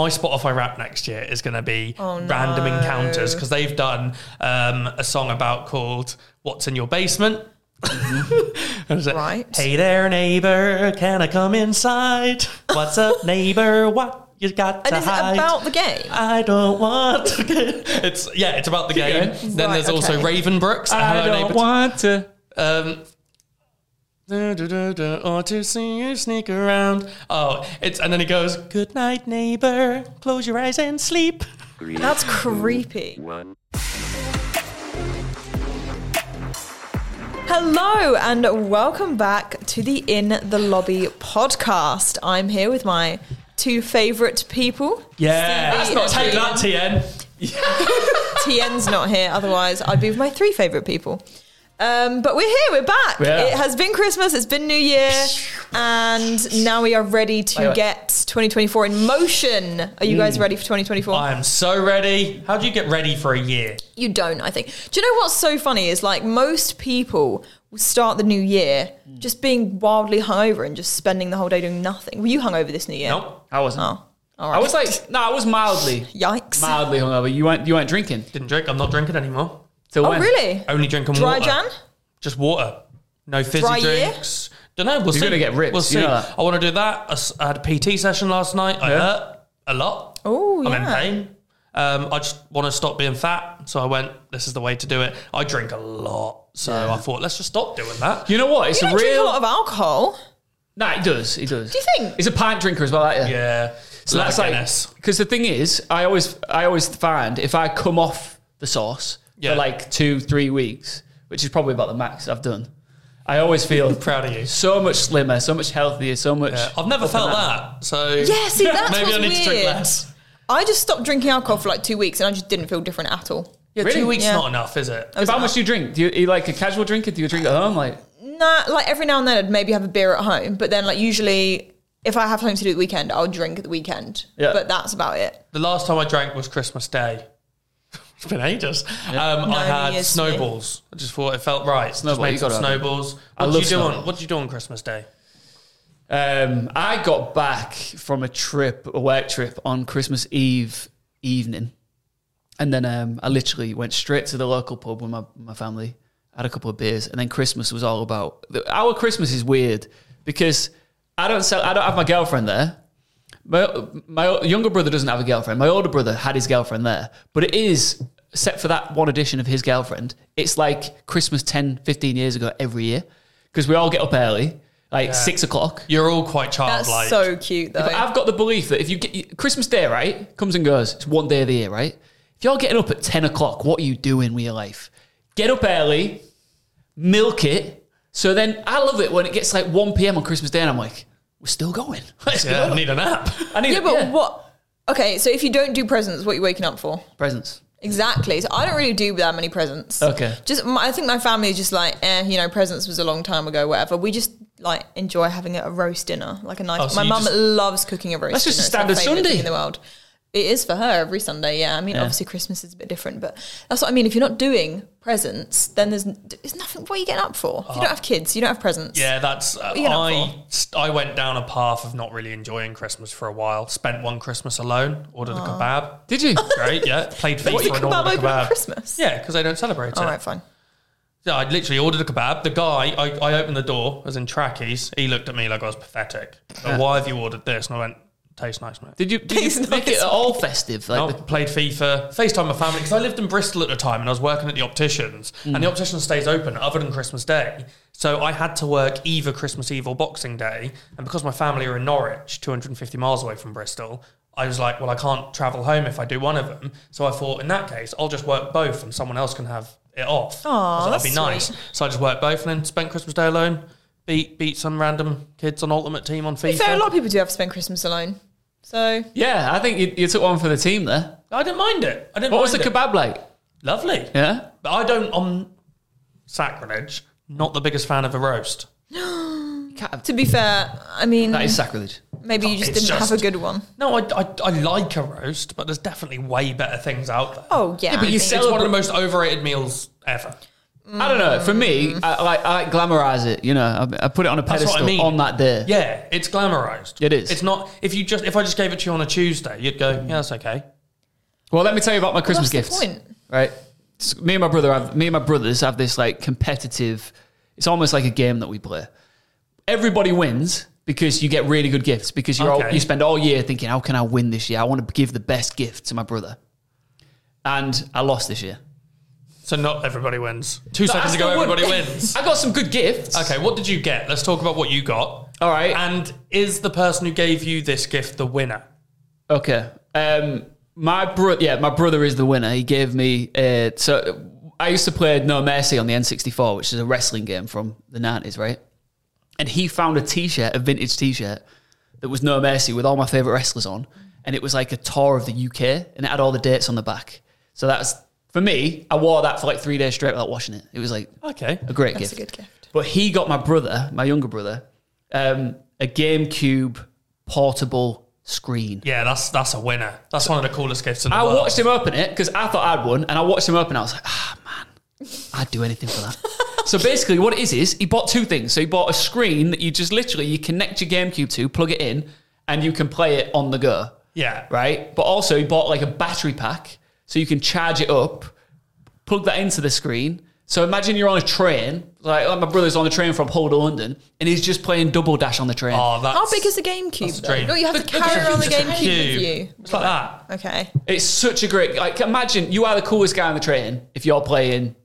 my Spotify rap next year is going to be Oh, no. random encounters because they've done um, a song about called "What's in Your Basement." It's like, Right. Hey there, neighbor, can I come inside? What's up, neighbor? What you got to And is it about the game? I don't want to. It's yeah, it's about the game. Then there's also. Raven Brooks. I don't want to. Um, da, da, da, da, or to see you sneak around. Oh, it's and then he goes, "Good night, neighbor. Close your eyes and sleep." That's creepy. Hello and welcome back to the In the Lobby podcast. I'm here with my two favourite people. Yeah, Stevie and take that, TN. TN's not here, otherwise I'd be with my three favourite people. Um, but we're here, we're back. Yeah. It has been Christmas, it's been New Year, and now we are ready to Wait, wait. get 2024 in motion. Are you guys ready for 2024? I am so ready. How do you get ready for a year? You don't, I think. Do you know what's so funny is like most people will start the new year just being wildly hungover and just spending the whole day doing nothing. Were you hungover this new year? Nope, I wasn't. Oh, all right. I was like, no, I was mildly, Yikes. mildly hungover. You weren't, you weren't drinking. didn't drink. I'm not drinking anymore. Till oh, when? really? Only drinking Dry water. Jan? Just water. No fizzy Dry year? drinks. Don't know. We'll see. gonna get ripped, We'll see. know that. I want to do that. I s- I had a PT session last night. I Yeah. hurt a lot. Oh, I'm yeah. in pain. Um, I just want to stop being fat, so I went. This is the way to do it. I drink a lot, so I thought let's just stop doing that. You know what? It's You a don't drink real. a lot of alcohol. Nah, it does. It does. Do you think? He's a pint drinker as well, aren't you? Yeah, So that's like because the thing is, I always I always find if I come off the sauce Yeah. for like two three weeks, which is probably about the max I've done, I always feel proud of you. so much slimmer, so much healthier, so much. Yeah, I've never felt that, so Yeah, see, that's maybe what's I need to drink weird. less. I just stopped drinking alcohol for like two weeks and I just didn't feel different at all. Yeah, Really? two weeks Yeah. not enough, is it? How much do you drink? Do you, are you like a casual drinker? Do you drink at home? Like Nah, like every now and then I'd maybe have a beer at home, but then like usually if I have something to do at the weekend, I'll drink at the weekend. Yeah. But that's about it. The last time I drank was Christmas Day. It's been ages. Um, I had years to snowballs. I just thought it felt right. Snowball, just made some gotta have it. snowballs. What did love you do on. What did you do on Christmas Day? Um, I got back from a trip, a work trip on Christmas Eve evening, and then um, I literally went straight to the local pub with my my family, had a couple of beers, and then Christmas was all about. Our Christmas is weird because I don't sell, I don't have my girlfriend there. My my younger brother doesn't have a girlfriend. My older brother had his girlfriend there, but it is except for that one edition of his girlfriend. It's like Christmas 10, 15 years ago every year because we all get up early, like six o'clock. You're all quite childlike. That's so cute though. But I've got the belief that if you get Christmas Day, right, comes and goes. It's one day of the year, right? If you're getting up at 10 o'clock, what are you doing with your life? Get up early, milk it. So then I love it when it gets like 1 p.m. on Christmas Day and I'm like, we're still going. Let's yeah, go. I need a nap. I need yeah, but what? Okay, so if you don't do presents, what are you waking up for? presents. Exactly. So I don't really do that many presents. Okay. Just my, I think my family is just like, eh, you know, presents was a long time ago, whatever. We just like enjoy having a, a roast dinner, like a nice. Oh, so my mum just- loves cooking a roast. That's just a dinner. It's her standard Sunday. in the world. It is for her every Sunday. Yeah, I mean, Yeah. obviously Christmas is a bit different, but that's what I mean. If you're not doing presents, then there's there's nothing. What are you getting up for? If you don't have kids, you don't have presents. Yeah, that's. Uh, I I went down a path of not really enjoying Christmas for a while. Spent one Christmas alone. Ordered a kebab. Did you? Great, yeah. Played FIFA What, you and kebab ordered a kebab. Christmas? Yeah, because they don't celebrate All it. right, fine. Yeah, I literally ordered a kebab. The guy, I, I opened the door, as in trackies. He looked at me like I was pathetic. Like, Why have you ordered this? And I went, tastes nice, mate. Did you, did you It's make nice. it all festive? Like No, the- played FIFA, FaceTime my family because I lived in Bristol at the time and I was working at the opticians and Mm. the optician stays open other than Christmas Day. So I had to work either Christmas Eve or Boxing Day. And because my family are in Norwich, 250 miles away from Bristol, I was like, well, I can't travel home if I do one of them. So I thought, in that case, I'll just work both and someone else can have it off. Aw, that'd that's be nice. sweet. So I just worked both and then spent Christmas Day alone. Beat beat some random kids on Ultimate Team on To be FIFA. fair, a lot of people do have to spend Christmas alone. So yeah, I think you, you took one for the team there. I didn't mind it. I didn't What was the it. kebab like? Lovely. Yeah? But I don't, on sacrilege, not the biggest fan of a roast. to be fair, I mean, That is sacrilege. maybe you just It's didn't have a good one. No, I, I, I like a roast, but there's definitely way better things out there. Oh yeah, but I you think- sell- it's one of the most overrated meals ever. I don't know. For me, mm. I, like I like glamorize it. You know, I, I put it on a That's what I pedestal mean. on that day. Yeah, it's glamorized. It is. It's not. If you just if I just gave it to you on a Tuesday, you'd go, yeah, that's okay. Well, let me tell you about my Christmas that's the gifts. point. Right. Me and my brother have me and my brothers have this like competitive. It's almost like a game that we play. Everybody wins because you get really good gifts because you all Okay. you spend all year thinking, how can I win this year? I want to give the best gift to my brother, and I lost this year. So not everybody wins. Two But I seconds ago, still everybody wins. I got some good gifts. Okay, what did you get? Let's talk about what you got. All right. And is the person who gave you this gift the winner? Okay. Um, my bro, yeah, my brother is the winner. He gave me. Uh, so I used to play No Mercy on the N64, which is a wrestling game from the nineties, right? And he found a T-shirt, a vintage T-shirt that was No Mercy with all my favorite wrestlers on, and it was like a tour of the UK, and it had all the dates on the back. So that's for me. I wore that for like three days straight without washing it. It was like Okay. a great That's gift. a good gift. But he got my brother, my younger brother, um, a GameCube portable screen. Yeah, that's that's a winner. That's one of the coolest gifts in the world. I world. watched him open it because I thought I'd won, and I watched him open. It. I was like, ah, man, I'd do anything for that. so basically, what it is is he bought two things. So he bought a screen that you just literally you connect your GameCube to, plug it in, and you can play it on the go, Yeah. right? But also he bought like a battery pack so you can charge it up, plug that into the screen. So imagine you're on a train, like, like my brother's on a train from Hull to London, and he's just playing double dash on the train. Oh, that's, How big is the that's GameCube? a though? No, you have to Look- look, carry it's around the just a GameCube with you. It's like that. Okay. It's such a great like. Imagine you are the coolest guy on the train if you're playing.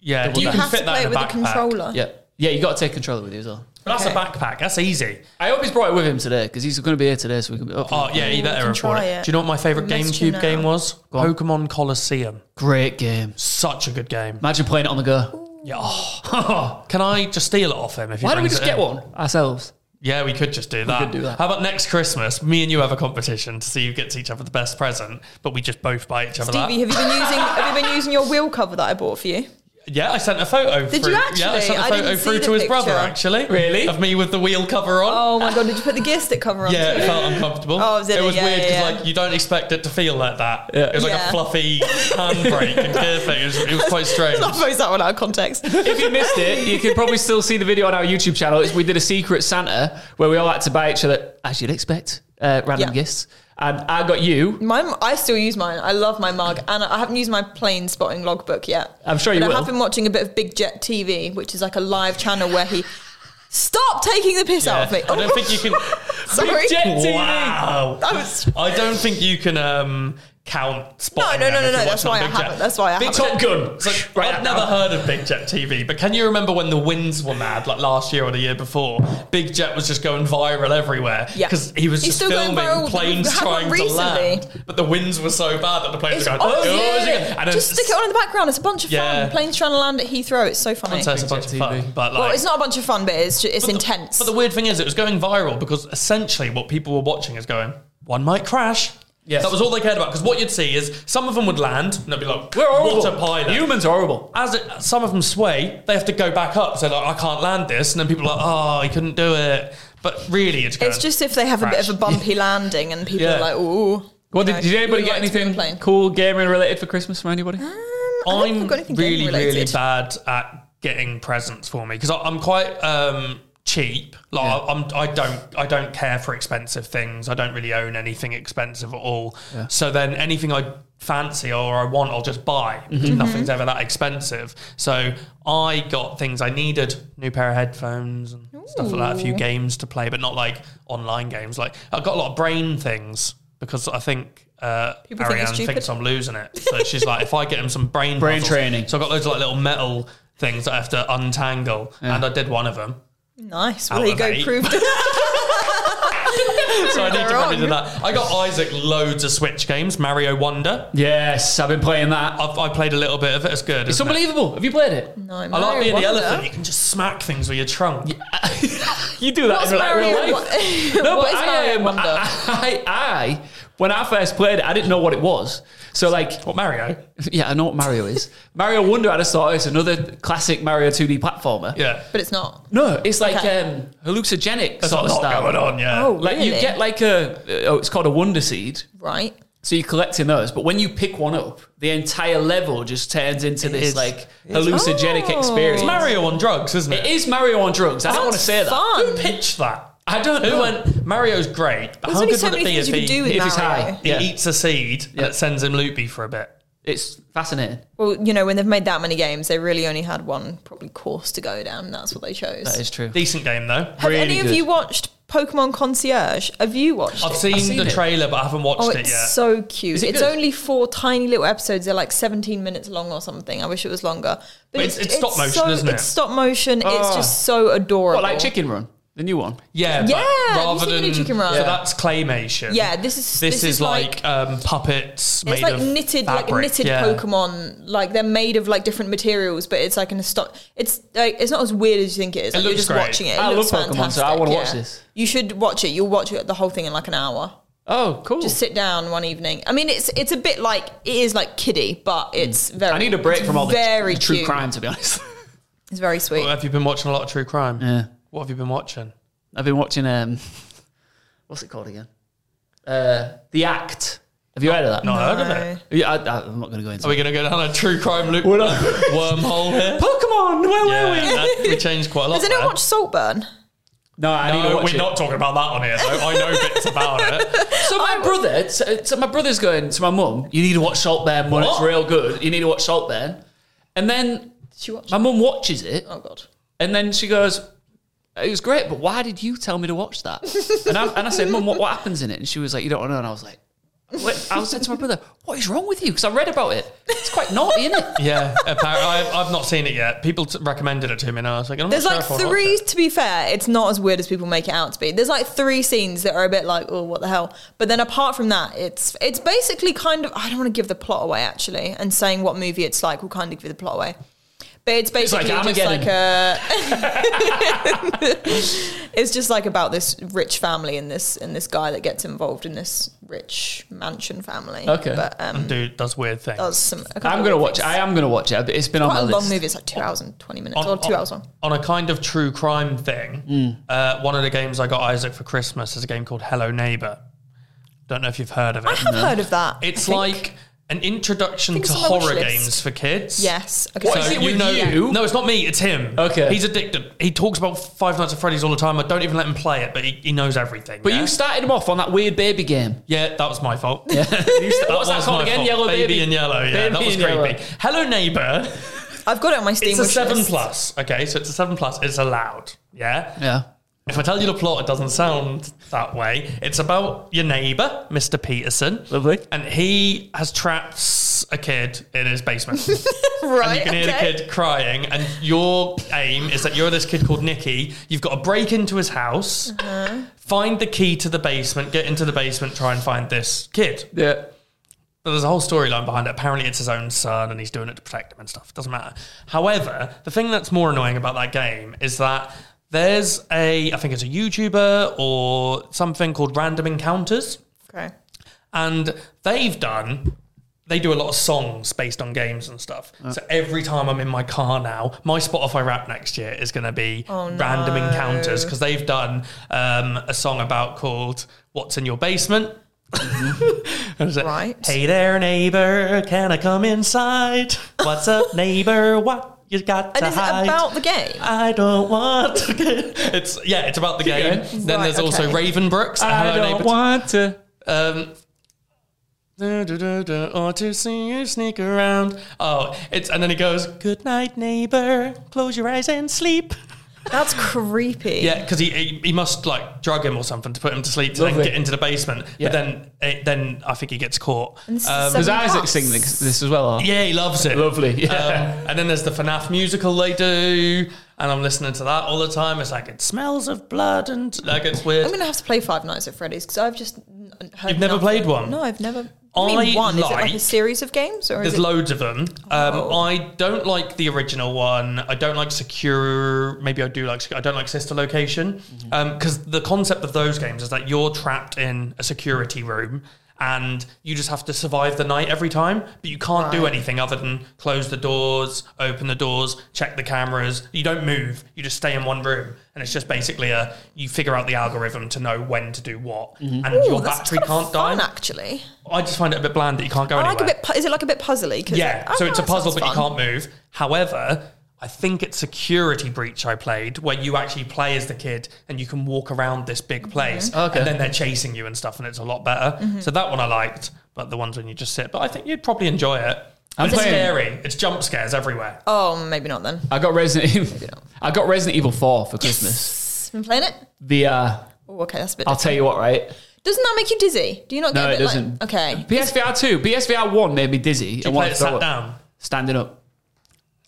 Yeah, Do you can have fit to that play in it with a backpack. controller? Yeah, yeah. You got to take controller with you as well. But that's Okay. a backpack. That's easy. I hope he's brought it with him today because he's going to be here today, so we can. Oh yeah, he we better can afford try it. it. Do you know what my favorite We'll GameCube game was? Pokemon Colosseum. Great game. Such a good game. Imagine playing it on the go. Yeah. oh. Can I just steal it off him? If he Why don't we just get in? one ourselves? Yeah, we could just do that. could do that. How about next Christmas? Me and you have a competition to see who gets each other the best present, but we just both buy each other Stevie, that. have you been using have you been using your wheel cover that I bought for you? Yeah, I sent a photo. Did through, you Yeah, I actually? sent a I photo didn't see through to his brother actually. Really? Of me with the wheel cover on. Oh my god, did you put the gear stick cover on? Yeah, too? it felt uncomfortable. Oh, did it it? was Yeah, weird because yeah, yeah. like you don't expect it to feel like that. Yeah. It was like Yeah. a fluffy handbrake and gear thing. It was, it was quite strange. I'll post that one out of context. if you missed it, you can probably still see the video on our YouTube channel. It's, we did a secret Santa where we all had to buy each other, as you'd expect, uh, random Yeah. gifts. And I got you. Mine, I still use mine. I love my mug, and I haven't used my plane spotting logbook yet. I'm sure you but will. I have been watching a bit of Big Jet TV, which is like a live channel where he. Stop taking the piss out of me! I don't think you can. Sorry. Jet TV. Wow. That was- I don't think you can um, count spotting no, no, them no, no, that's why I haven't. That's why I Big haven't. Top Gun. It's like, Right I've now. never heard of Big Jet TV, but can you remember when the winds were mad, like last year or the year before? Big Jet was just going viral everywhere Yeah. because he was He's just still going filming viral. planes It happened trying to land, but the winds were so bad that the planes It's, were going. oh, "Oh, yeah. is it going-" And then Just stick it on in the background. It's a bunch of Yeah. fun. Planes trying to land at Heathrow. It's so funny. So it's a bunch of fun, TV. but like, Well, it's not a bunch of fun, but it's ju- it's intense. But the weird thing is, it was going viral because essentially what people were watching is going, one might crash. Yes. That was all they cared about. Because what you'd see is some of them would land and they'd be like, We're horrible. what a pilot. Humans are horrible. As it, some of them sway, they have to go back up. So like, I can't land this. And then people are like, oh, he couldn't do it. But really, it's it's just if they have a bit of a bumpy landing and people Yeah. are like, ooh. What you did, know, did anybody get like to be on a anything cool gaming related for Christmas from anybody? Um, I don't think I'm I've got anything really, really bad at getting presents for me because I'm quite um, cheap. Like Yeah. I'm, I don't, I don't care for expensive things. I don't really own anything expensive at all. So then anything I fancy or I want, I'll just buy because Mm-hmm. nothing's ever that expensive. So I got things I needed: new pair of headphones and stuff like that. A few games to play, but not like online games. Like I got a lot of brain things because I think. Uh, People think Ariane stupid. thinks I'm losing it, so she's like, if I get him some brain Brain puzzles- training. So I got loads of like little metal things that I have to untangle, and I did one of them. Nice. Out Well, there you go. eight. Proved it. So I need to They're probably on. do that. I got Isaac loads of Switch games, Mario Wonder. Yes, I've been playing that. I've, I played a little bit of it. It's good. It's isn't it? unbelievable. Have you played it? No, I like Mario being the elephant. You can just smack things with your trunk. You do that What's in like, real Mario? life. Wo- No, what but is I, Mario um, Wonder? I, I, when I first played it, I didn't know what it was. So like, What Mario? yeah, I know what Mario is. Mario Wonder, I just thought it's another classic Mario 2D platformer. Yeah. but it's not. No, it's like Okay. um, hallucinogenic There's sort a of lot style. going on. Yeah. Oh, Like you Really? get like a, oh, it's called a Wonder Seed. Right. So you're collecting those, but when you pick one up, the entire level just turns into this is. like hallucinogenic Oh. experience. It's Mario on drugs, isn't it? It is Mario on drugs. I don't want to That's say that. fun. Who pitched that? I don't Who know. went? Mario's great, but There's how only good so would it many be things if you he, could do with if he's Mario. high. he eats a seed Yeah. that sends him loopy for a bit? It's fascinating. Well, you know, when they've made that many games, they really only had one probably course to go down. And that's what they chose. That is true. Decent game though. Have really any of good. you watched Pokemon Concierge? Have you watched it? I've it? seen, seen the it. trailer, but I haven't watched Oh, it it's yet. so cute. It it's good? only four tiny little episodes. They're like 17 minutes long or something. I wish it was longer. But, it's- it's stop motion, so, isn't it? It's stop motion. It's Oh. just so adorable. What, like Chicken Run, the new one? yeah, but Yeah, have you rather seen the than new Chicken Run? so that's claymation. Yeah, this is- this, this is, is like, like- um, puppets made It's like of knitted, like knitted yeah. Pokemon. Like they're made of like different materials, but it's like in a stock. It's like it's not as weird as you think it is. Like, you're looks just great. watching it. it I looks love Pokemon, so I wanna yeah. watch this. You should watch it. You'll watch it, the whole thing in like an hour. Oh, cool. Just sit down one evening. I mean, it's it's a bit like it is like kiddie, but it's very. I need a break it's from all the, very the true cute. crime, to be honest. It's very sweet. Well, have you been watching a lot of true crime? yeah. What have you been watching? I've been watching, um, what's it called again? Uh, The Act. Have you heard of that? Not heard of No. it. Yeah, I, I, I'm not going to go into Are we it. going to go down a true crime loop wormhole here? Pokemon, where Yeah, were we? that- we changed quite a lot. Has anyone there. watched Saltburn? No, I need to No, watch we're it. not talking about that on here. Though. I know bits about it. So my brother, so, so my brother's going to my mum. You need to watch Saltburn, Mum. It's What? real good. You need to watch Saltburn. And then Did you watch? my mum watches it, oh god. and then she goes, "It was great, but why did you tell me to watch that?" and, I, and I said, "Mum, what, what happens in it?" And she was like, "You don't know." And I was like, Wait, I was saying to my brother, "What is wrong with you?" Because I read about it. It's quite naughty, isn't it? Yeah, apparently, I've, I've not seen it yet. People t- recommended it to me, and I was like, I'm There's not like sure if three. To be fair, it's not as weird as people make it out to be. There's like three scenes that are a bit like, oh, what the hell? But then apart from that, it's it's basically kind of. I don't want to give the plot away actually, and saying what movie it's like will kind of give the plot away. But it's basically like just like a. it's just like about this rich family and this and this guy that gets involved in this rich mansion family. Okay. but um, Dude does weird things. does some. I'm gonna watch it. I am gonna watch it. but It's been on Quite my a long movie. It's like two hours and twenty minutes, on, or two on- hours long. on a kind of true crime thing, Mm. uh, one of the games I got Isaac for Christmas is a game called Hello Neighbor. Don't know if you've heard of it. I have heard of that. It's I think. like an introduction to it's on my horror games for kids. Yes. Okay. What is it with you? No, it's not me. It's him. Okay. He's addicted. He talks about Five Nights at Freddy's all the time. I don't even let him play it, but he, he knows everything. But yeah? you started him off on that weird baby game. yeah, that was my fault. You sta- That What's that called again? fault. Yellow baby, baby in yellow. Yeah, Baby that was in yellow. creepy. Hello neighbor. I've got it on my Steam It's a seven list. plus. Okay, so it's a seven plus. It's allowed. Yeah. Yeah. If I tell you the plot, it doesn't sound that way. It's about your neighbor, Mr. Peterson. Lovely. And he has trapped a kid in his basement. Right. and you can hear okay. the kid crying. And your aim is that you're this kid called Nicky. You've got to break into his house, Uh-huh. find the key to the basement, get into the basement, try and find this kid. Yeah. But there's a whole storyline behind it. Apparently, it's his own son, and he's doing it to protect him and stuff. It Doesn't matter. However, the thing that's more annoying about that game is that there's a, I think it's a YouTuber or something called Random Encounters, Okay. and they've done. They do a lot of songs based on games and stuff. So every time I'm in my car now, my Spotify rap next year is going to be Oh, no. Random Encounters because they've done um, a song about called "What's in Your Basement." And it's like, Right. Hey there, neighbor, can I come inside? What's up, neighbor? What you got And to is it hide? about the game? I don't want to. It's yeah, it's about the game. Then Right, there's also. Raven Brooks. and Hello, neighbor. want to. Um, or to see you sneak around. Oh, it's and then he goes, "Good night, neighbor. Close your eyes and sleep." That's creepy. Yeah, because he, he he must like drug him or something to put him to sleep to Lovely. then get into the basement. Yeah. But then eh, then I think he gets caught. And this is Um, Does seven Isaac plus. sing this, this as well? or? yeah, he loves it. Lovely. Yeah. Um, and then there's the FNAF musical they do, and I'm listening to that all the time. It's like it smells of blood and like it's weird. I'm gonna have to play Five Nights at Freddy's because I've just n- heard. You've never nothing. played one? No, I've never. I I mean, one. Is it like like- a series of games or There's it? loads of them. Um, Oh. I don't like the original one. I don't like Secure. Maybe I do like. I don't like Sister Location Mm-hmm. because the concept of those games is that you're trapped in a security room and you just have to survive the night every time. But you can't do anything other than close the doors, open the doors, check the cameras. You don't move. You just stay in one room, and it's just basically a you figure out the algorithm to know when to do what, mm-hmm. and Ooh, your battery can't fun, die. actually. I just find it a bit bland that you can't go I anywhere. like a bit. Is it like a bit puzzly? Yeah, so it's a puzzle, but you can't move. However, I think it's Security Breach I played, where you actually play as the kid and you can walk around this Mm-hmm. big place, Okay. and then they're chasing you and stuff, and it's a lot better. So that one I liked, but the ones when you just sit. But I think you'd probably enjoy it. I'm it's playing- scary. It's jump scares everywhere. Oh, maybe not then. I got Resident Evil. I got Resident Evil 4 for Christmas. Been playing it? VR. Oh, okay, that's a bit. I'll tell you what, right? Doesn't that make you dizzy? Do you not get No, a it bit doesn't. like okay? PSVR 2. PSVR 1 made me dizzy. Do you and play wanted it to sat up. down? Standing up.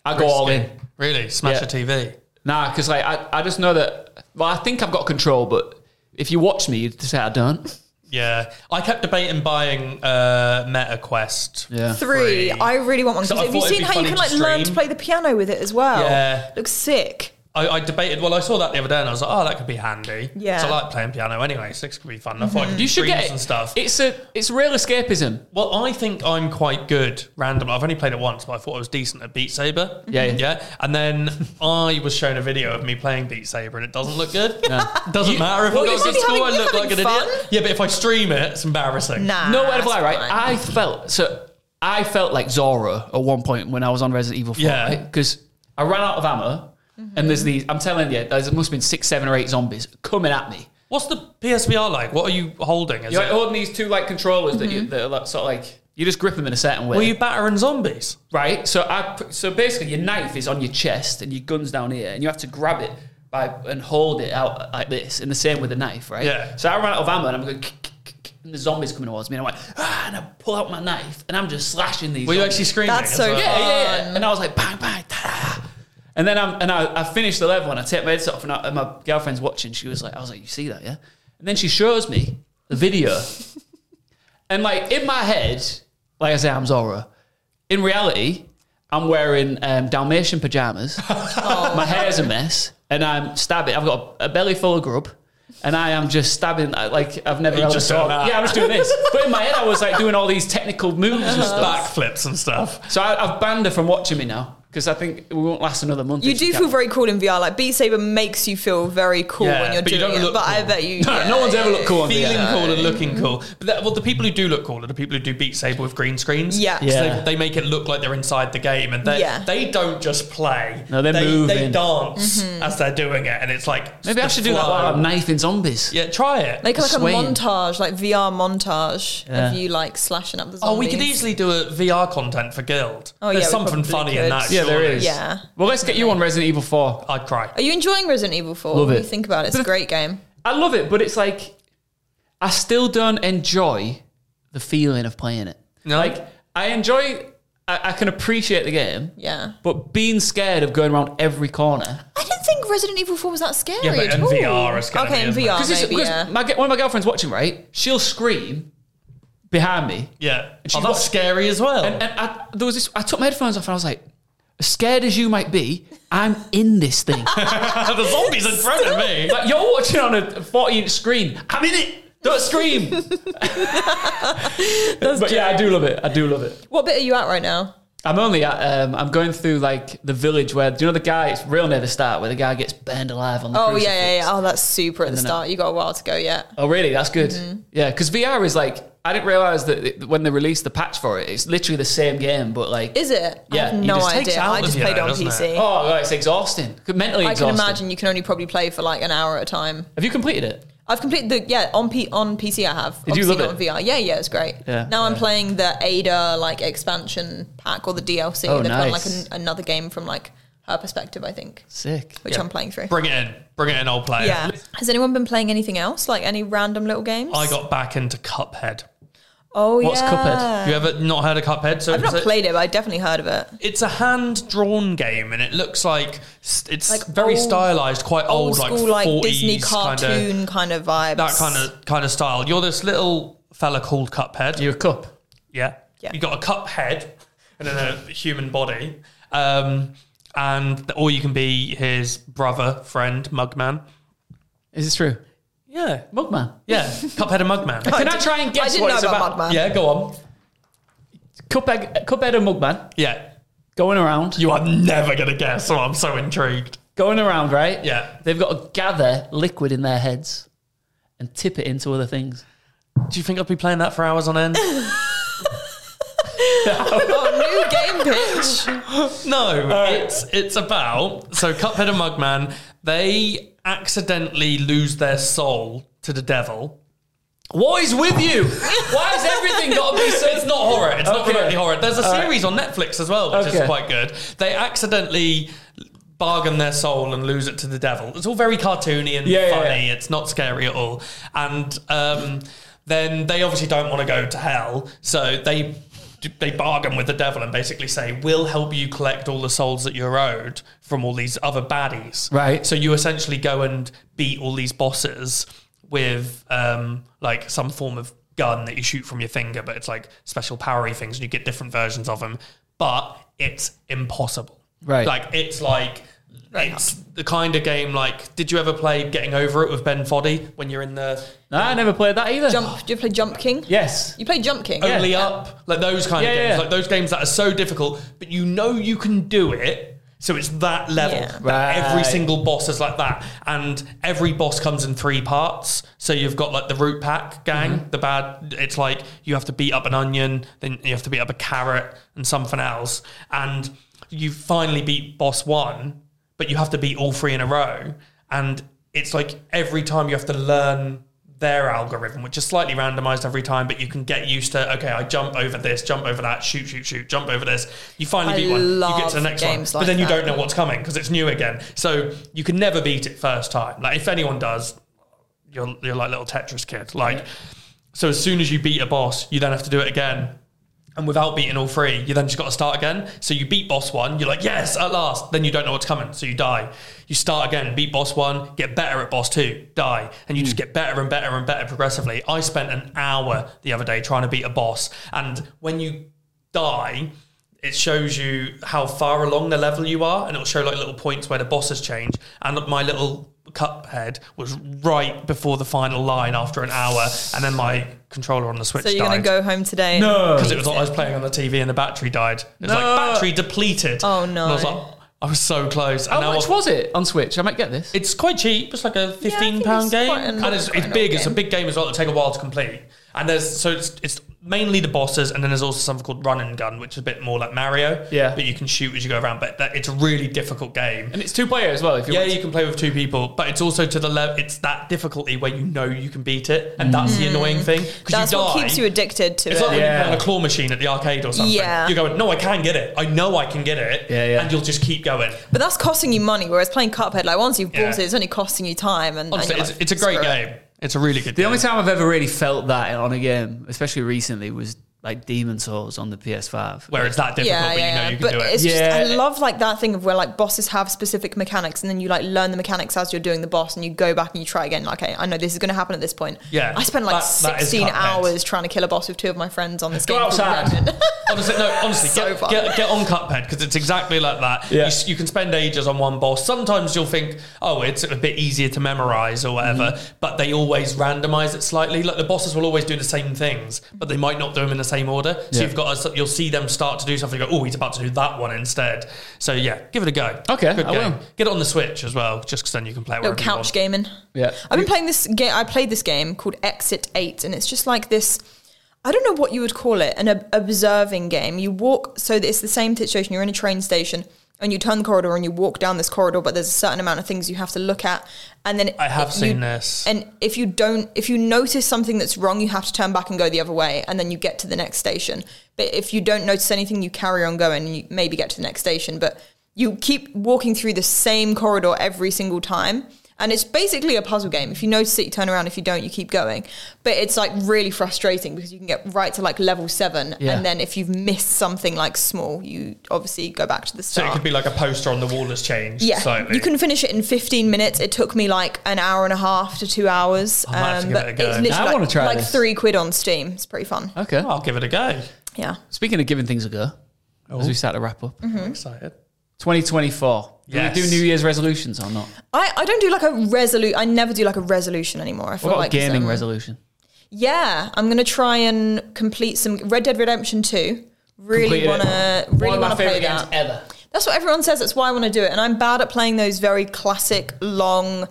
I go all in. Really? Smash Yeah. a TV? Nah, because like I, I just know that. Well, I think I've got control, but if you watch me, you'd say I don't. Yeah. I kept debating buying uh, MetaQuest. Yeah. Three. I really want one. 'cause So have you seen how you can to like learn to play the piano with it as well? Yeah. looks sick. I, I debated. Well, I saw that the other day, and I was like, "Oh, that could be handy." Yeah. So I like playing piano anyway, so this could be fun. I thought I could You should get it. and stuff. It's a it's real escapism. well, I think I'm quite good random. I've only played it once, but I thought I was decent at Beat Saber. Mm-hmm. Yeah, yeah. yeah. And then I was shown a video of me playing Beat Saber, and it doesn't look good. It doesn't matter if well, I you're go to only school. I look like an having idiot. Yeah, but if I stream it, it's embarrassing. Nah. No way to lie, right? fine. I felt so. I felt like Zora at one point when I was on Resident Evil 4, Yeah. Because I ran out of ammo, and there's these. I'm telling you, there must have been six, seven, or eight zombies coming at me. What's the PSVR like? What are you holding? Is You're it? like holding these two like controllers that you that are like, sort of like you just grip them in a certain way, Were you battering zombies? right? So I p- so basically your knife is on your chest and your gun's down here, and you have to grab it by and hold it out like this, and the same with the knife, right? Yeah. So I ran out of ammo, and I'm going. And the zombies coming towards me, and I'm like, ah, and I pull out my knife, and I'm just slashing these. Were you zombies. actually screaming? That's as so well? Yeah, yeah, yeah. And I was like, bang, bang, ta And then I'm, and I, I finished the level and I take my headset off and, I, and my girlfriend's watching. She was like, I was like, you see that, yeah? And then she shows me the video. and like in my head, like I say, I'm Zora. In reality, I'm wearing um, Dalmatian pajamas. My hair's a mess. And I'm stabbing. I've got a belly full of grub. And I am just stabbing uh, like I've never held a just doing sword. that. Yeah, I'm just doing this. But in my head, I was like doing all these technical moves and stuff. Backflips and stuff. So I, I've banned her from watching me now because I think we won't last another month. You do can't. feel very cool in VR. Like Beat Saber makes you feel very cool Yeah, when you're but you doing don't it. look But I bet you. No, yeah, no one's ever looked cool on feeling VR. cool and looking cool. But that, well, the people who do look cool are the people who do Beat Saber with green screens. Yeah. 'Cause Yeah. They, they make it look like they're inside the game, and they Yeah. they don't just play. No, they're they, They moving. dance mm-hmm. as they're doing it, and it's like Maybe I the should do that flow. while zombies. Yeah, try it. Like, like a montage, like VR montage Yeah. of you like slashing up the zombies. oh, we could easily do a VR content for Guild. Oh, There's yeah, we something probably funny in that. Yeah, there surely. Yeah. Well, let's get you on Resident Evil 4. I'd cry. Are you enjoying Resident Evil 4? Love What do it. you think about it? It's a But- great game. I love it, but it's like I still don't enjoy the feeling of playing it. No? Like I enjoy, I, I can appreciate the game, Yeah. but being scared of going around every corner. I didn't think Resident Evil 4 was that scary Yeah, but at in all. VR it's gonna Okay, be, in isn't it? VR, Because maybe, yeah. my, one of my girlfriends watching, right? She'll scream behind me, Yeah. she's Oh, that's what- scary as well. And, and I, there was this. I took my headphones off and I was like, as scared as you might be, I'm in this thing. the zombies in front of me. like you're watching on a 40 inch screen. I'm in it. Don't scream. but yeah, I do love it. I do love it. What bit are you at right now? I'm only at. Um, I'm going through like the village where do you know the guy? It's real near the start where the guy gets burned alive on the. Oh, yeah, crucifix. yeah, yeah. Oh, that's super at the then start. You got a while to go yet. Oh, really? That's good. Mm-hmm. Yeah, because VR is like. I didn't realize that it, when they released the patch for it, it's literally the same game, but like. Is it? I Yeah, have no just idea. I just played though, on doesn't it? PC. Oh, right, it's exhausting. Mentally exhausting. I exhausting. can imagine you can only probably play for like an hour at a time. Have you completed it? I've completed the yeah on P, on PC. I have. Did you Obviously love not on VR? Yeah, yeah, it's great. Yeah. Now I'm playing the Ada like expansion pack or the DLC. Oh, They've done nice. like an, another game from like her perspective, I think, Sick. which Yeah. I'm playing through. Bring it in. Bring it in, old player. Yeah. Has anyone been playing anything else? Like any random little games? I got back into Cuphead. Oh yeah. What's yeah. Cuphead? Have you ever not heard of Cuphead? So I've not it's a- played it, but I definitely heard of it. It's a hand-drawn game, and it looks like it's Like very old- stylized, quite Old old, school, like like 40s Disney kind of cartoon kind of vibes. that kind of kind of style. You're this little fella called Cuphead. You're a cup? Yeah. Yeah. You got a cup head and then a human body. Um, and or you can be his brother, friend, Mugman. Is this true? Yeah. Mugman. Yeah. Cuphead and Mugman. Can I try and I guess didn't what know it's about about? Mugman. Yeah, go on. Cuphead, Cuphead and Mugman Yeah. going around, You are never going to guess, so I'm so intrigued. going around, right? Yeah. They've got to gather liquid in their heads and tip it into other things. Do you think I'd be playing that for hours on end? New game pitch. No, it's it's about so Cuphead and Mugman. They accidentally lose their soul to the devil. What is with you? Why has everything got to be so? It's not horror. It's not remotely horror. There's a All right. series on Netflix as well, which Okay. is quite good. They accidentally bargain their soul and lose it to the devil. It's all very cartoony and Yeah, yeah, funny. yeah. It's not scary at all. And um, then they obviously don't want to go to hell, so they they bargain with the devil and basically say, "We'll help you collect all the souls that you're owed from all these other baddies." Right. So you essentially go and beat all these bosses with um, like some form of gun that you shoot from your finger, but it's like special powery things, and you get different versions of them. But it's impossible. Right. Like it's like. It's the kind of game like. Did you ever play Getting Over It with Ben Foddy when you're in the No, I never played that either. Jump. Do you play Jump King? Yes. You play Jump King? only up, like those kind Yeah, of games, yeah. like those games that are so difficult, but you know you can do it. So it's that level. Yeah. That Every Right. single boss is like that, and every boss comes in three parts. So you've got like the root pack gang, Mm-hmm. the bad. It's like you have to beat up an onion, then you have to beat up a carrot and something else, and you finally beat boss one, but you have to beat all three in a row, and it's like every time you have to learn their algorithm, which is slightly randomized every time, but you can get used to. Okay, I jump over this, jump over that, shoot, shoot, shoot, jump over this. You finally I beat one, you get love to the next one, games but like then you that. don't know what's coming because it's new again. So you can never beat it first time. Like if anyone does, you're you're like little Tetris kid. Like so, as soon as you beat a boss, you then have to do it again. And without beating all three, you then just got to start again. So you beat boss one, you're like, yes, at last. Then you don't know what's coming, so you die. You start again, beat boss one, get better at boss two, die. And you just hmm. get better and better and better progressively. I spent an hour the other day trying to beat a boss. And when you die, it shows you how far along the level you are, and it'll show like little points where the bosses change. And my little cuphead was right before the final line after an hour, and then my controller on the Switch So you're died. going to go home today? No. because it beat was I was playing on the TV and the battery died. It was No. like battery depleted. Oh, And no. I was like, I was so close. And How now much I've- was it on Switch? I might get this. it's quite cheap. It's like a fifteen think pound game, and it's, it's big. old It's a big game as well. It'll take a while to complete. And there's so it's it's mainly the bosses, and then there's also something called Run and Gun, which is a bit more like Mario. Yeah. but you can shoot as you go around. But that, it's a really difficult game. and it's two player as well. If you Yeah, want. you can play with two people, but it's also to the level. It's that difficulty where you know you can beat it, and that's the annoying thing because Mm. That's you die. what keeps you addicted to it. It's it. like when Yeah. you're playing a claw machine at the arcade or something. Yeah. You're going, no, I can get it. I know I can get it. Yeah, yeah. And you'll just keep going. But that's costing you money, whereas playing Cuphead, like once you've bought Yeah. it, it's only costing you time. And, and Honestly, you're it's, like, it's a great "Screw it." game. It's a really good The game. only time I've ever really felt that on a game, especially recently, was like Demon Souls on the PS5. where it's that difficult, Yeah, but you know yeah, you can but do it. it's just I love like that thing of where like bosses have specific mechanics, and then you like learn the mechanics as you're doing the boss, and you go back and you try again. Like, okay, I know this is going to happen at this point. Yeah, I spent like that- that is 16 Cuphead. hours trying to kill a boss with two of my friends on this Go game. called outside. Honestly, no, honestly, So get, get, get on Cuphead because it's exactly like that. Yeah. You, you can spend ages on one boss. Sometimes you'll think, oh, it's a bit easier to memorize or whatever, Mm-hmm. but they always randomize it slightly. Like the bosses will always do the same things, but they might not do them in the same order. So Yeah. you've got to, you'll see them start to do something. You go, oh, he's about to do that one instead. So yeah, give it a go. Okay, Good I game. will. Get it on the Switch as well, just because then you can play it Little wherever you couch want. gaming. Yeah. I've been playing this game. I played this game called Exit Eight, and it's just like this. I don't know what you would call it, an ob- observing game. You walk, so it's the same situation. You're in a train station, and you turn the corridor, and you walk down this corridor, but there's a certain amount of things you have to look at, and then I have you- seen this. And if you don't, if you notice something that's wrong, you have to turn back and go the other way, and then you get to the next station. But if you don't notice anything, you carry on going, and you maybe get to the next station. But you keep walking through the same corridor every single time. And it's basically a puzzle game. If you notice it, you turn around. If you don't, you keep going. But it's like really frustrating because you can get right to like level seven, Yeah. and then if you've missed something like small, you obviously go back to the start. So it could be like a poster on the wall has changed Yeah, slightly. you can finish it in 15 minutes. It took me like an hour and a half to two hours. Um, I might have to give but it a go. it's literally I like, wanna try like three quid on Steam. It's pretty fun. Okay. I'll give it a go. Yeah. Speaking of giving things a go, as we start to wrap up, Mm-hmm. I'm excited. 2024. Do Yes. we do New Year's resolutions or not? I, I don't do like a resolute. I never do like a resolution anymore. I feel What about like a gaming um, resolution? Yeah, I'm gonna try and complete some Red Dead Redemption 2. Really Completed it. wanna One really of wanna play favorite games that. ever. That's what everyone says. That's why I want to do it. And I'm bad at playing those very classic, long,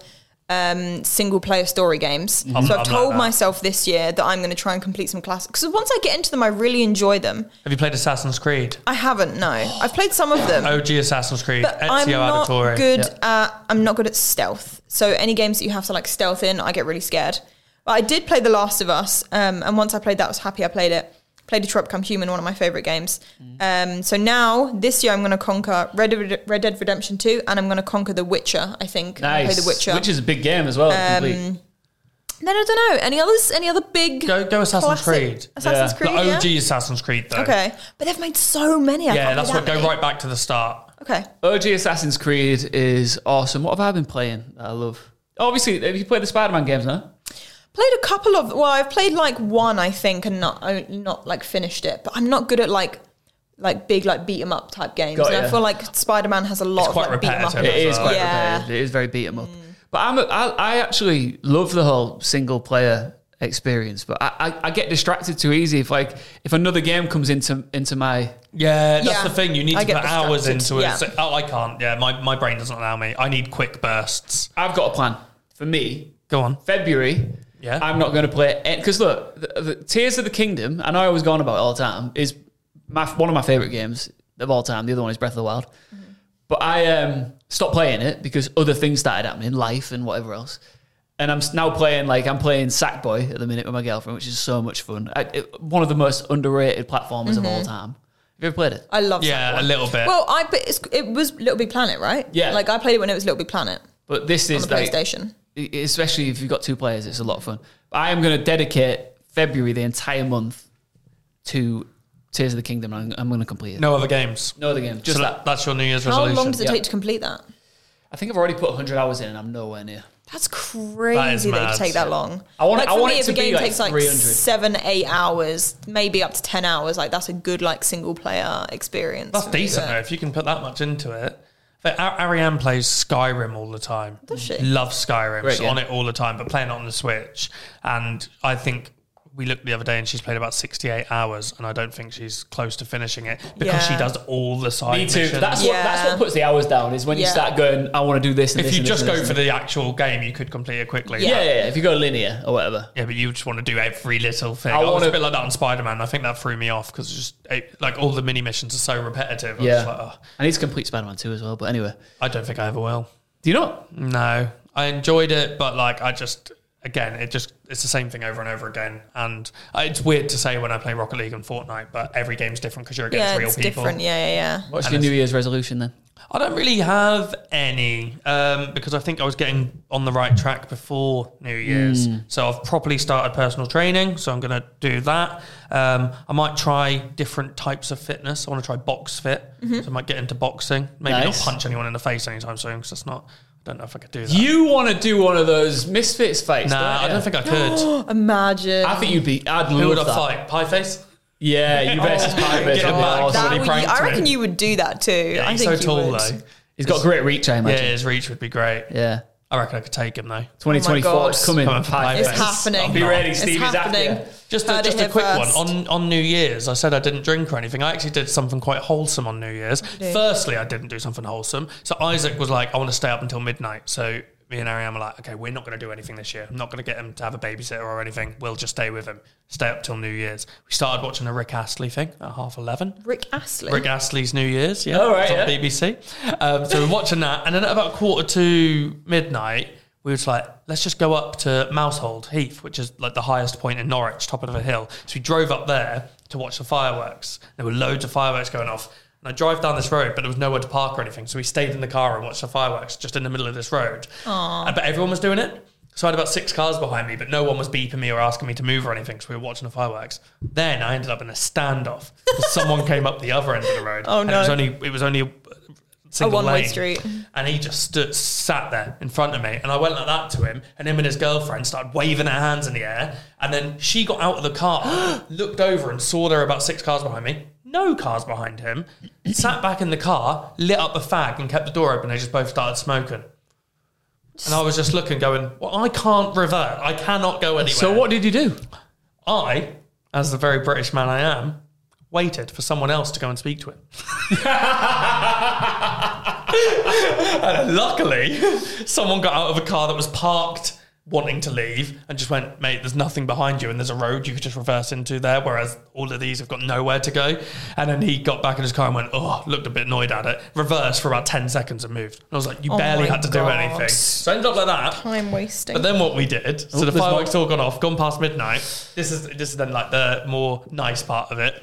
um, single player story games. I'm- so I'm I've told that. myself this year that I'm going to try and complete some classics. Because once I get into them, I really enjoy them. Have you played Assassin's Creed? I haven't, no. I've played some of them. OG Assassin's Creed, But I'm not Auditore. good at I'm not good at stealth. So any games that you have to like stealth in, I get really scared. But I did play The Last of Us, um, and once I played that, I was happy I played it. Played Detroit Become Human, one of my favorite games. Mm. Um, so now this year I'm going to conquer Red Dead, Red Dead Redemption 2, and I'm going to conquer The Witcher. I think Nice. play The Witcher. Which is a big game as well. to complete. then I don't know any others. Any other big Go- go Assassin's classic- Creed. Assassin's Yeah. Creed. the yeah? OG Assassin's Creed, though. Okay, but they've made so many. I Yeah, can't that's do what. that Go many. right back to the start. Okay. OG Assassin's Creed is awesome. What have I been playing that I love? Obviously, have you played the Spider Man games now? Played a couple of well, I've played like one I think and not I- not like finished it, but I'm not good at like like big like beat 'em up type games. Got and I ya. feel like Spider Man has a lot It's of quite like beat 'em up. repetitive It as well. quite Yeah. repetitive. It is very beat 'em up. Mm. But I'm a, I, I actually love the whole single player experience. But I, I, I get distracted too easy if like if another game comes into into my Yeah, that's Yeah. the thing. You need I to get put hours distracted, into yeah. it. So- oh, I can't. Yeah, my, my brain doesn't allow me. I need quick bursts. I've got a plan for me. Go on. February. Yeah. I'm not going to play it because look, the, the Tears of the Kingdom. I know I was going about it all the time. Is my one of my favorite games of all time. The other one is Breath of the Wild. But I um, stopped playing it because other things started happening, life and whatever else. And I'm now playing like I'm playing Sackboy at the minute with my girlfriend, which is so much fun. I, it, one of the most underrated platformers of all time. Have you ever played it? I love Yeah, Sackboy. a little bit. Well, I but it's, it was Little Big Planet, right? Yeah. Like I played it when it was Little Big Planet But this on is the like, PlayStation. Especially if you've got two players, it's a lot of fun. But I am going to dedicate February the entire month to Tears of the Kingdom. and I'm, I'm going to complete it. no other games. no other games. just so that. that, that's your New Year's resolution. How resolution. long does it yeah. take to complete that? I think I've already put 100 hours in, and I'm nowhere near. That's crazy that, mad. it could take that long. I want- like I for want me, it if to a be, game like, takes like 300. seven, eight hours, maybe up to ten hours, like that's a good like single player experience. That's decent though. If you can put that much into it. But Ar- Ariane plays Skyrim all the time. Does she? Loves Skyrim. Great She's game. on it all the time, but playing it on the Switch. And I think we looked the other day and she's played about 68 hours, and I don't think she's close to finishing it because she does all the side Me too. missions. That's what that's what puts the hours down. Is when you start going, I want to do this. And if this you and just this go for the actual game, you could complete it quickly. yeah, yeah, yeah. If you go linear or whatever. Yeah, but you just want to do every little thing. I I, was wanna- a bit like that on Spider Man. I think that threw me off because just it, like all the mini missions are so repetitive. I was Yeah, like, oh, I need to complete Spider-Man 2 as well. But anyway, I don't think I ever will. do you know? No, I enjoyed it, but like I just again, it just it's the same thing over and over again. And uh, it's weird to say when I play Rocket League and Fortnite, but every game's different because you're against Yeah, real it's people. different. Yeah, yeah, yeah. What's And your New Year's resolution then? I don't really have any um, because I think I was getting on the right track before New Year's. Hmm. So I've properly started personal training. So I'm going to do that. Um, I might try different types of fitness. I want to try box fit. Mm-hmm. So I might get into boxing. Maybe Nice. not punch anyone in the face anytime soon because that's not. I don't know if I could do that. You want to do one of those Misfits fights? nah, don't I don't think I could. Imagine. I think you'd be. I'd Who would love I that. fight? Pie face? Yeah, you versus Pie Get Face. him be back. awesome. that somebody would pranked I reckon me. you would do that too. Yeah, I he's think so you tall would. though. He's got great reach, I Yeah, imagine. his reach would be great. Yeah. I reckon I could take him though. 2024 God. is coming. Come on, Pie Pie It's Face. Face. happening. Be ready, It's Steve. He's after happening. Just a, just a quick first. one on on New Year's. I said I didn't drink or anything. I actually did something quite wholesome on New Year's. do? Firstly, I didn't do something wholesome. So Isaac was like, "I want to stay up until midnight." So me and Ariane were like, "Okay, we're not going to do anything this year. I'm not going to get him to have a babysitter or anything. We'll just stay with him, stay up till New Year's." We started watching a Rick Astley thing at half eleven. Rick Astley. Rick Astley's New Year's, yeah, Oh, right, it's on yeah. BBC. Um, so we're watching that, and then at about quarter to midnight, we were just like, let's just go up to Mousehold Heath, which is like the highest point in Norwich, top of a hill. So we drove up there to watch the fireworks. There were loads of fireworks going off. And I drive down this road, but there was nowhere to park or anything. So we stayed in the car and watched the fireworks just in the middle of this road. Uh, But everyone was doing it. So I had about six cars behind me, but no one was beeping me or asking me to move or anything. So we were watching the fireworks. Then I ended up in a standoff. someone came up the other end of the road. Oh, and It was no. only it was only a single one-way street. And he just stood sat there in front of me, and I went like that to him, and him and his girlfriend started waving their hands in the air, and then she got out of the car, looked over, and saw there were about six cars behind me. No cars behind him. sat back in the car, lit up a fag, and kept the door open. They just both started smoking. And I was just looking, going, "Well, I can't revert. I cannot go anywhere." So what did you do? I, as the very British man I am, waited for someone else to go and speak to him. and luckily, someone got out of a car that was parked wanting to leave and just went, mate, there's nothing behind you and there's a road you could just reverse into there, whereas all of these have got nowhere to go. And then he got back in his car and went, oh, looked a bit annoyed at it, reversed for about 10 seconds and moved. And I was like, you Oh barely my had to do God. anything. So it ended up like that. Time wasting. But then what we did, so Oh, the there's fireworks all gone off, gone past midnight. This is this is then like the more nice part of it.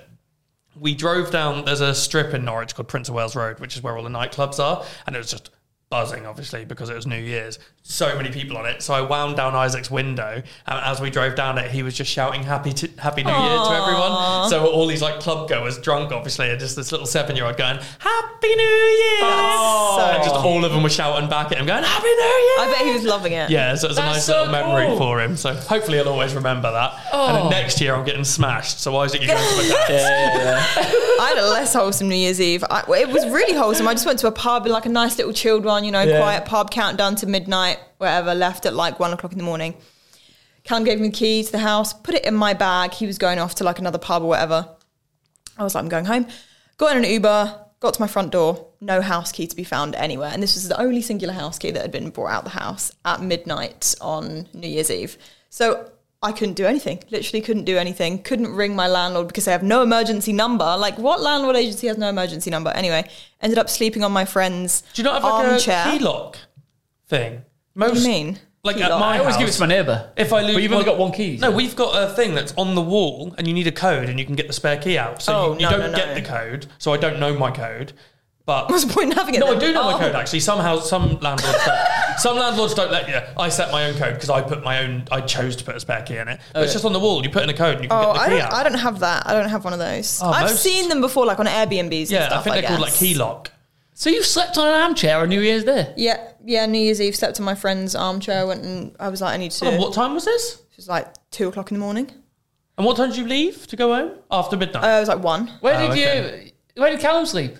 We drove down. There's a strip in Norwich called Prince of Wales Road, which is where all the nightclubs are, and it was just buzzing, obviously, because it was New Year's. So many people on it. So I wound down Isaac's window, and as we drove down it, he was just shouting "Happy to, Happy New Year" to everyone. So all these like club goers, drunk, obviously, and just this little seven year old going "Happy New Year," so and just all of them were shouting back at him, going "Happy New Year." I bet he was loving it. Yeah, so it was a nice so little memory cool. for him. So hopefully he'll always remember that. And Oh. then next year I'm getting smashed. So Isaac, you're going to my dad's. Yeah, yeah, yeah. I had a less wholesome New Year's Eve. I, it was really wholesome. I just went to a pub, like a nice little chilled one, you know, Yeah. quiet pub, countdown to midnight, whatever, left at like one o'clock in the morning. Callum gave me the key to the house, put it in my bag. He was going off to like another pub or whatever. I was like, I'm going home. Got in an Uber, got to my front door, no house key to be found anywhere. And this was the only singular house key that had been brought out the house at midnight on New Year's Eve. So I couldn't do anything. Literally couldn't do anything. Couldn't ring my landlord because they have no emergency number. Like, what landlord agency has no emergency number? Anyway, ended up sleeping on my friend's Do you not have like a key lock thing? What do you mean? Like Key at lock? my I always give it to my neighbour. If I lose, But you've only got one key. No, we've got a thing that's on the wall, and you need a code, and you can get the spare key out. So Oh, you, you no, don't no, get no. the code. So I don't know my code, but What's the point in having it? No, I then? do know Oh. my code actually. Somehow, some landlords don't. some landlords don't let you. I set my own code because I put my own. I chose to put a spare key in it. But it's Okay. just on the wall. You put in a code and you can Oh, get the I key don't, out. I don't have that. I don't have one of those. Oh, I've most- seen them before, like on Airbnbs. yeah, and stuff, I think they're called like key lock. So you slept on an armchair on New Year's Day? Yeah, yeah. New Year's Eve, slept on my friend's armchair. Went and I was like, I need to. And what time was this? It was like two o'clock in the morning. And what time did you leave to go home? After midnight. Uh, it was like one Where Oh, did okay. you? Where did Callum sleep?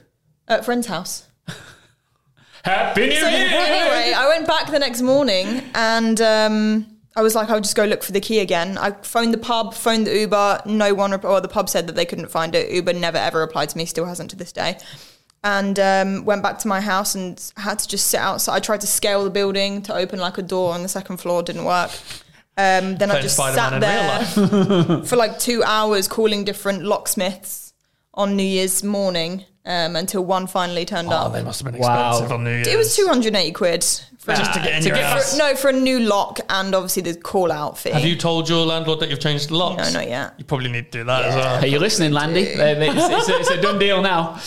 At a friend's house. Happy New So Year! anyway, I went back the next morning and um, I was like, I'll just go look for the key again. I phoned the pub, phoned the Uber. No one, rep- or the pub said that they couldn't find it. Uber never ever replied to me. Still hasn't to this day. And um, went back to my house and had to just sit outside. I tried to scale the building to open like a door on the second floor. Didn't work. Um, then I just Spider-Man sat there for like two hours calling different locksmiths on New Year's morning um, until one finally turned Oh, up. they must have been Wow. expensive on New Year's. It was 280 quid. For just to get in to your get- house. for, no, for a new lock and obviously the call out fee. Have you told your landlord that you've changed the locks? No, not yet. You probably need to do that as well. Are you listening, Landy? Uh, it's, it's, a, it's a done deal now.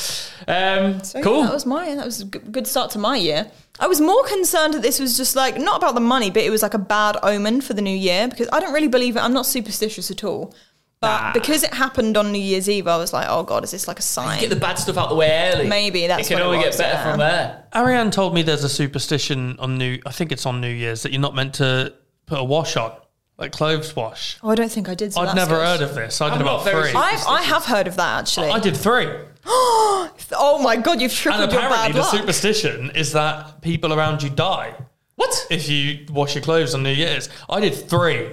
Um, So, yeah, cool. that was my that was a good good start to my year. I was more concerned that this was just like not about the money, but it was like a bad omen for the new year because I don't really believe it. I'm not superstitious at all. But Nah. because it happened on New Year's Eve, I was like, oh god, is this like a sign? Get the bad stuff out the way early. Maybe that's it can what it only was, get better yeah. from there. Ariane told me there's a superstition on New. I think it's on New Year's that you're not meant to put a wash on, like clothes wash. oh, I don't think I did. So I'd that's never good. heard of this. I did I'm not about three. I've, I have heard of that actually. I did three. oh my god, you've tripled And your bad apparently, the luck. superstition is that people around you die What? if you wash your clothes on New Year's. I did three.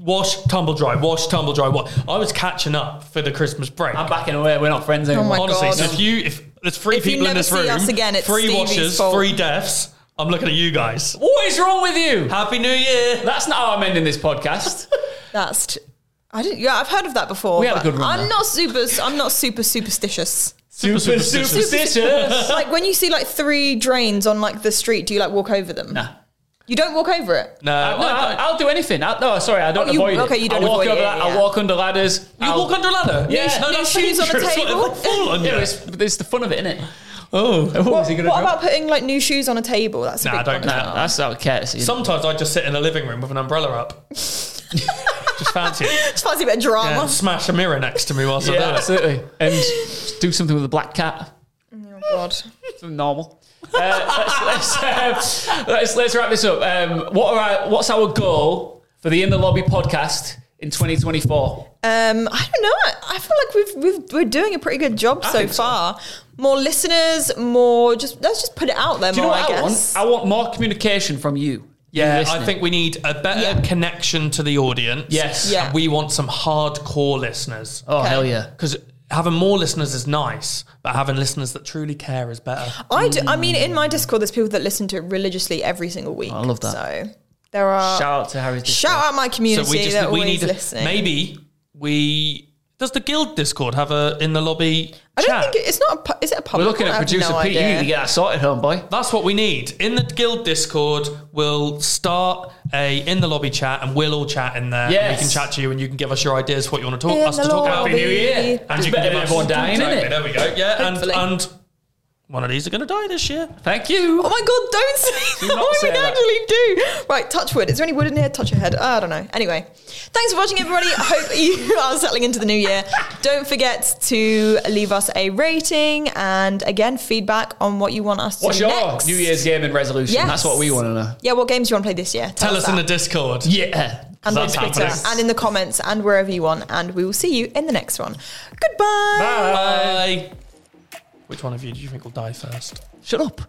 Wash, tumble dry, wash, tumble dry. What? I was catching up for the Christmas break. I'm backing away. We're not friends anymore. Oh my Honestly, God. so if you if there's three If you people in never this see room, us again, it's three Stevie's washes, fault. three deaths. I'm looking at you guys. What is wrong with you? Happy New Year. That's not how I'm ending this podcast. That's. T- I didn't. Yeah, I've heard of that before. We had a but good run I'm there. not super. I'm not super superstitious. super superstitious. superstitious. like when you see like three drains on like the street, do you like walk over them? nah. You don't walk over it. No, Uh, no, I I'll, don't- I'll do anything. I, no, sorry, I don't Oh, you- avoid it. okay, you don't I'll walk avoid over it, that. yeah, I'll yeah. walk under ladders. you I'll, walk under a ladder. Yeah. no, New that's shoes on a dangerous. table? What, fall on you. Yeah, it's, it's the fun of it, isn't it? oh. What, is he What do? about putting like new shoes on a table? That's a Nah, big don't one. do that. well. That's out of courtesy. Sometimes I just sit in a living room with an umbrella up. just fancy it. Just fancy a bit of drama. Yeah, smash a mirror next to me whilst yeah, I do it. absolutely. And do something with a black cat. Oh god. Something normal. Uh, let's, let's, um, let's let's wrap this up. Um, what are our, what's our goal for the In the Lobby podcast in 2024? Um, I don't know. I feel like we've, we've we're doing a pretty good job so think so. far. more listeners, more just let's just put it out there Do you know what I I, want? I want more communication from you. You Yeah, I think we need a better Yeah. connection to the audience. Yes. Yeah. And we want some hardcore listeners. Oh Okay. hell yeah! Because having more listeners is nice, but having listeners that truly care is better. I do. I mean, in my Discord, there's people that listen to it religiously every single week. I love that. So there are. Shout out to Harrie's. Shout out my community. So we just They're we always need listening. maybe we does the guild Discord have a in the lobby I don't chat? think it, it's not. A, pu- is it a We're looking one? I at have producer no Pete. You need to get that sorted, homeboy. That's what we need. In the guild Discord, we'll start a in the lobby chat and we'll all chat in there. Yeah, We can chat to you and you can give us your ideas, for what you want to talk In us the to talk about. lobby. Happy New Year! And It's you better can than give us- everyone dying, Exactly, isn't it? There we go. Yeah, and Hopefully. and one of these are going to die this year. Thank you. Oh my god! Don't say Do that. We say that. actually do. Right, touch wood. Is there any wood in here? Touch your head. Oh, I don't know. Anyway, thanks for watching, everybody. I hope you are settling into the new year. Don't forget to leave us a rating and again feedback on what you want us What's to your next. New Year's game and resolution? Yes. That's what we want to know. Yeah, what games do you want to play this year? Tell us in the. Discord. Yeah. and on Twitter happening. and in the comments and wherever you want. And we will see you in the next one. Goodbye. Bye. Which one of you do you think will die first? Shut up.